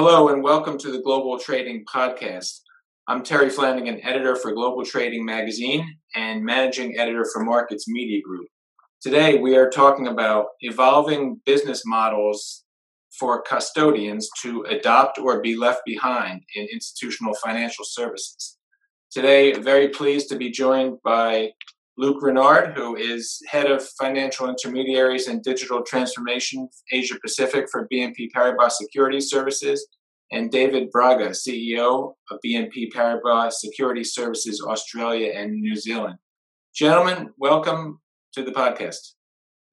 Hello and welcome to the Global Trading Podcast. I'm Terry Flanagan, editor for Global Trading Magazine and managing editor for Markets Media Group. Today we are talking about evolving business models for custodians to adopt or be left behind in institutional financial services. Today, very pleased to be joined by Luc Renard, who is head of financial intermediaries and digital transformation Asia Pacific for BNP Paribas Securities Services, and David Braga, CEO of BNP Paribas Securities Services Australia and New Zealand. Gentlemen, welcome to the podcast.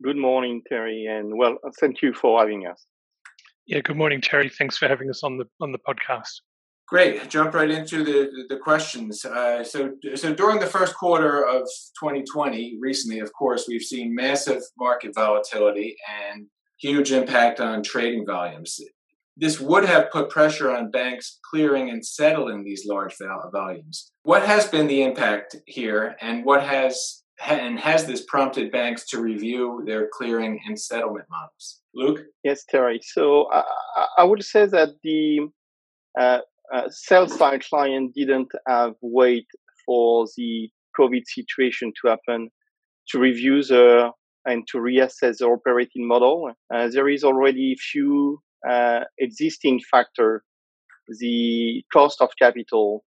Good morning, Terry, and well, thank you for having us. Yeah, good morning, Terry. Thanks for having us on the on the podcast. Great. Jump right into the the questions. Uh, so, so during the first quarter of 2020, recently, of course, we've seen massive market volatility and huge impact on trading volumes. This would have put pressure on banks clearing and settling these large volumes. What has been the impact here, and what has and has this prompted banks to review their clearing and settlement models? Luc? Yes, Terry. So I, I would say that the uh, uh, sell side client didn't have wait for the COVID situation to happen to review the and to reassess the operating model. Uh, there is already few uh, existing factor, the cost of capital,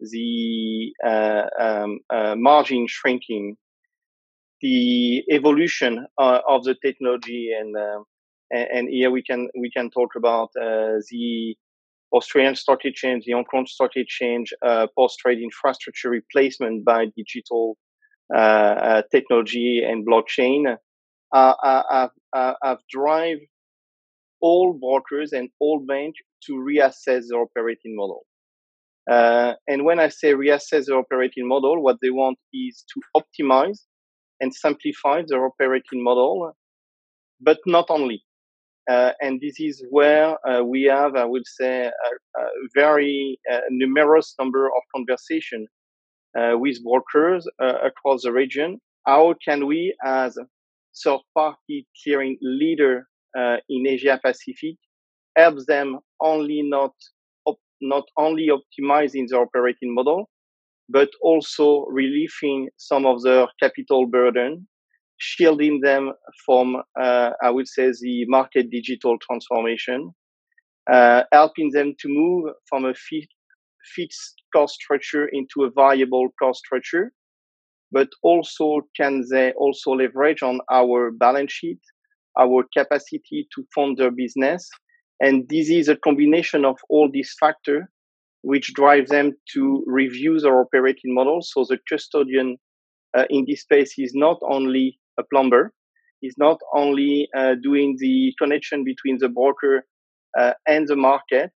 the uh, um, uh, margin shrinking, the evolution uh, of the technology, and, and, and here we can we can talk about the Australian Stock Exchange, the Hong Kong Stock Exchange, uh, post-trade infrastructure replacement by digital uh, uh technology and blockchain uh, uh, have, have drive all brokers and all banks to reassess their operating model. Uh, and when I say reassess their operating model, what they want is to optimize and simplify their operating model, but not only. Uh, and this is where uh, we have, I would say, a, a very uh, numerous number of conversation with brokers across the region. How can we, as third-party clearing leader in Asia Pacific, help them only not not only optimizing their operating model, but also relieving some of their capital burden shielding them from, uh, I would say, the market digital transformation, uh, helping them to move from a fixed cost structure into a variable cost structure, but also can they also leverage on our balance sheet, our capacity to fund their business. And this is a combination of all these factors which drive them to review their operating model. So the custodian uh, in this space is not only a plumber. is not only uh, doing the connection between the broker uh, and the market,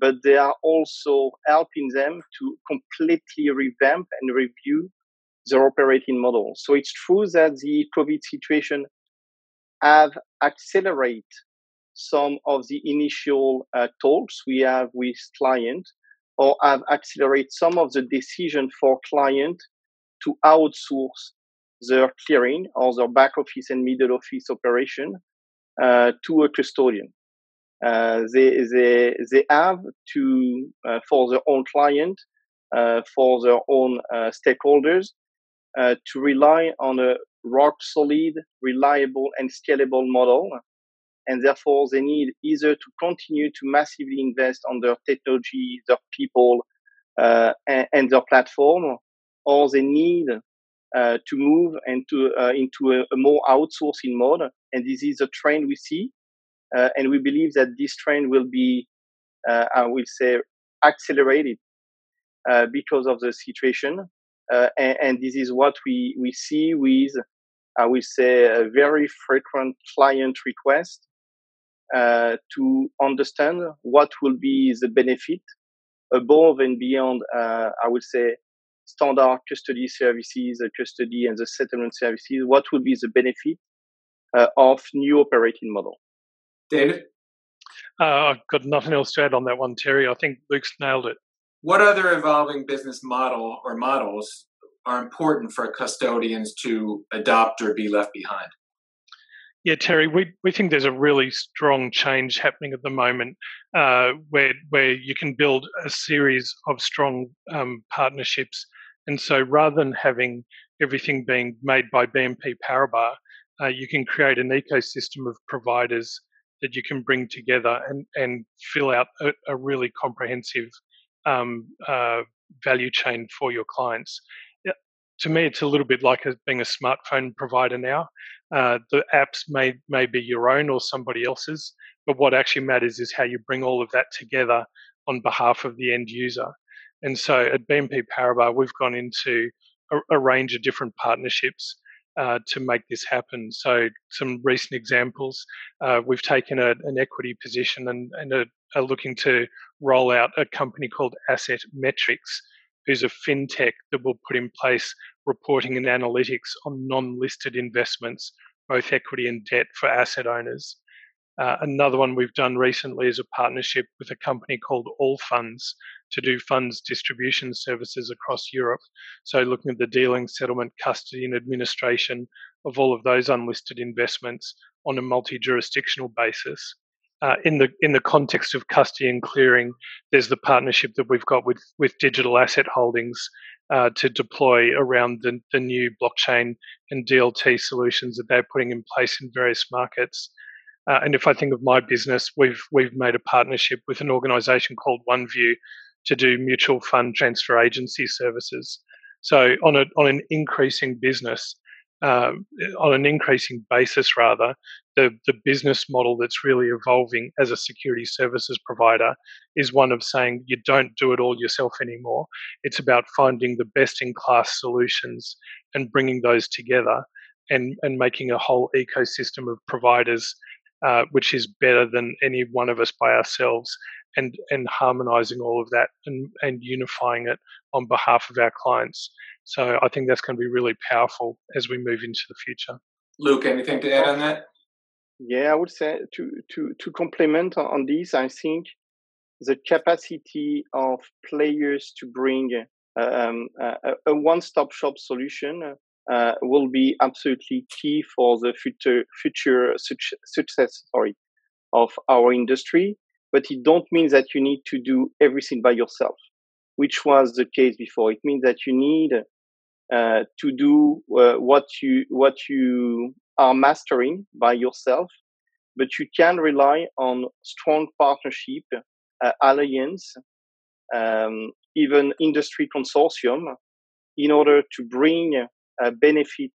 but they are also helping them to completely revamp and review their operating model. So it's true that the COVID situation have accelerated some of the initial uh, talks we have with clients or have accelerated some of the decision for client to outsource their clearing or their back office and middle office operation uh, to a custodian. Uh, they, they, they have to, uh, for their own client, uh, for their own uh, stakeholders, uh, to rely on a rock solid, reliable, and scalable model. And therefore, they need either to continue to massively invest on their technology, their people, and, and their platform, or they need uh, to move into uh, into a, a, more outsourcing mode. And this is a trend we see, uh, and we believe that this trend will be, uh, I will say, accelerated uh, because of the situation. And, and, this is what we we see with, I will say, a very frequent client request to understand what will be the benefit above and beyond. I would say standard custody services, the custody and the settlement services, what would be the benefit uh, of new operating model? David? Uh, I've got nothing else to add on that one, Terry. I think Luc's nailed it. What other evolving business model or models are important for custodians to adopt or be left behind? Yeah, Terry, we, we think there's a really strong change happening at the moment uh, where where you can build a series of strong um, partnerships. And so rather than having everything being made by BNP Paribas, uh, you can create an ecosystem of providers that you can bring together and, and fill out a, a really comprehensive um, uh, value chain for your clients. To me, it's a little bit like a, being a smartphone provider now. Uh, the apps may may be your own or somebody else's, but what actually matters is how you bring all of that together on behalf of the end user. And so at BNP Paribas, we've gone into a, a range of different partnerships uh, to make this happen. So, some recent examples uh, we've taken a, an equity position and, and are, are, looking to roll out a company called Asset Metrix, who's a fintech that will put in place reporting and analytics on non listed investments, both equity and debt for asset owners. Uh, another one we've done recently is a partnership with a company called Allfunds to do funds distribution services across Europe. So, looking at the dealing, settlement, custody, and administration of all of those unlisted investments on a multi jurisdictional basis. Uh, in the in the context of custody and clearing, there's the partnership that we've got with with Digital Asset Holdings uh, to deploy around the, the new blockchain and DLT solutions that they're putting in place in various markets. Uh, and if I think of my business, we've we've made a partnership with an organisation called OneVue to do mutual fund transfer agency services. So on a on an increasing business, um, on an increasing basis, rather, the the business model that's really evolving as a security services provider is one of saying you don't do it all yourself anymore. It's about finding the best in class solutions and bringing those together and and making a whole ecosystem of providers uh, which is better than any one of us by ourselves, and and harmonizing all of that and and unifying it on behalf of our clients. So I think that's going to be really powerful as we move into the future. Luc, anything to add on that? Yeah, I would say to to to complement on this, I think the capacity of players to bring um, a, a one-stop shop solution uh, will be absolutely key for the future future success sorry, of our industry. But it don't mean that you need to do everything by yourself, which was the case before. It means that you need uh, to do uh, what you what you are mastering by yourself, but you can rely on strong partnership, uh, alliance, um, even industry consortium, in order to bring benefit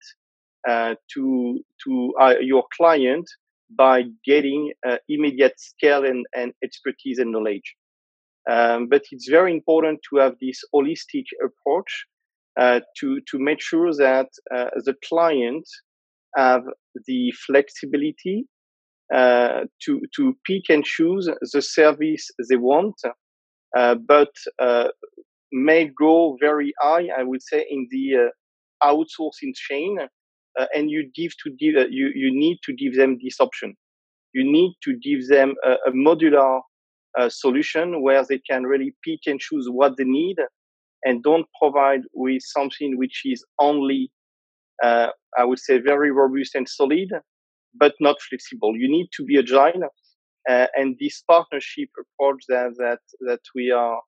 uh, to to uh, your client by getting immediate scale and, and expertise and knowledge. Um, but it's very important to have this holistic approach uh, to to make sure that uh, the client have the flexibility uh, to to pick and choose the service they want, but may go very high. I would say in the outsourcing chain, uh, and you give to give uh, you you need to give them this option. You need to give them a, a modular uh, solution where they can really pick and choose what they need, and don't provide with something which is only uh, I would say very robust and solid, but not flexible. You need to be agile, uh, and this partnership approach that that that we are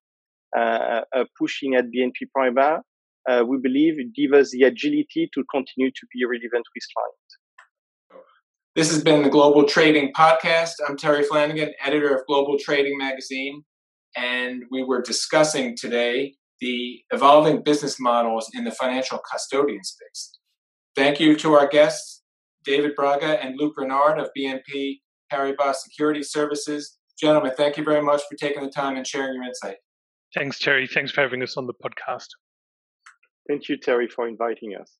uh, pushing at BNP Paribas uh, we believe give us the agility to continue to be relevant with clients. This has been the Global Trading Podcast. I'm Terry Flanagan, editor of Global Trading Magazine, and we were discussing today the evolving business models in the financial custodian space. Thank you to our guests, David Braga and Luc Renard of BNP Paribas Security Services. Gentlemen, thank you very much for taking the time and sharing your insight. Thanks, Terry. Thanks for having us on the podcast. Thank you, Terry, for inviting us.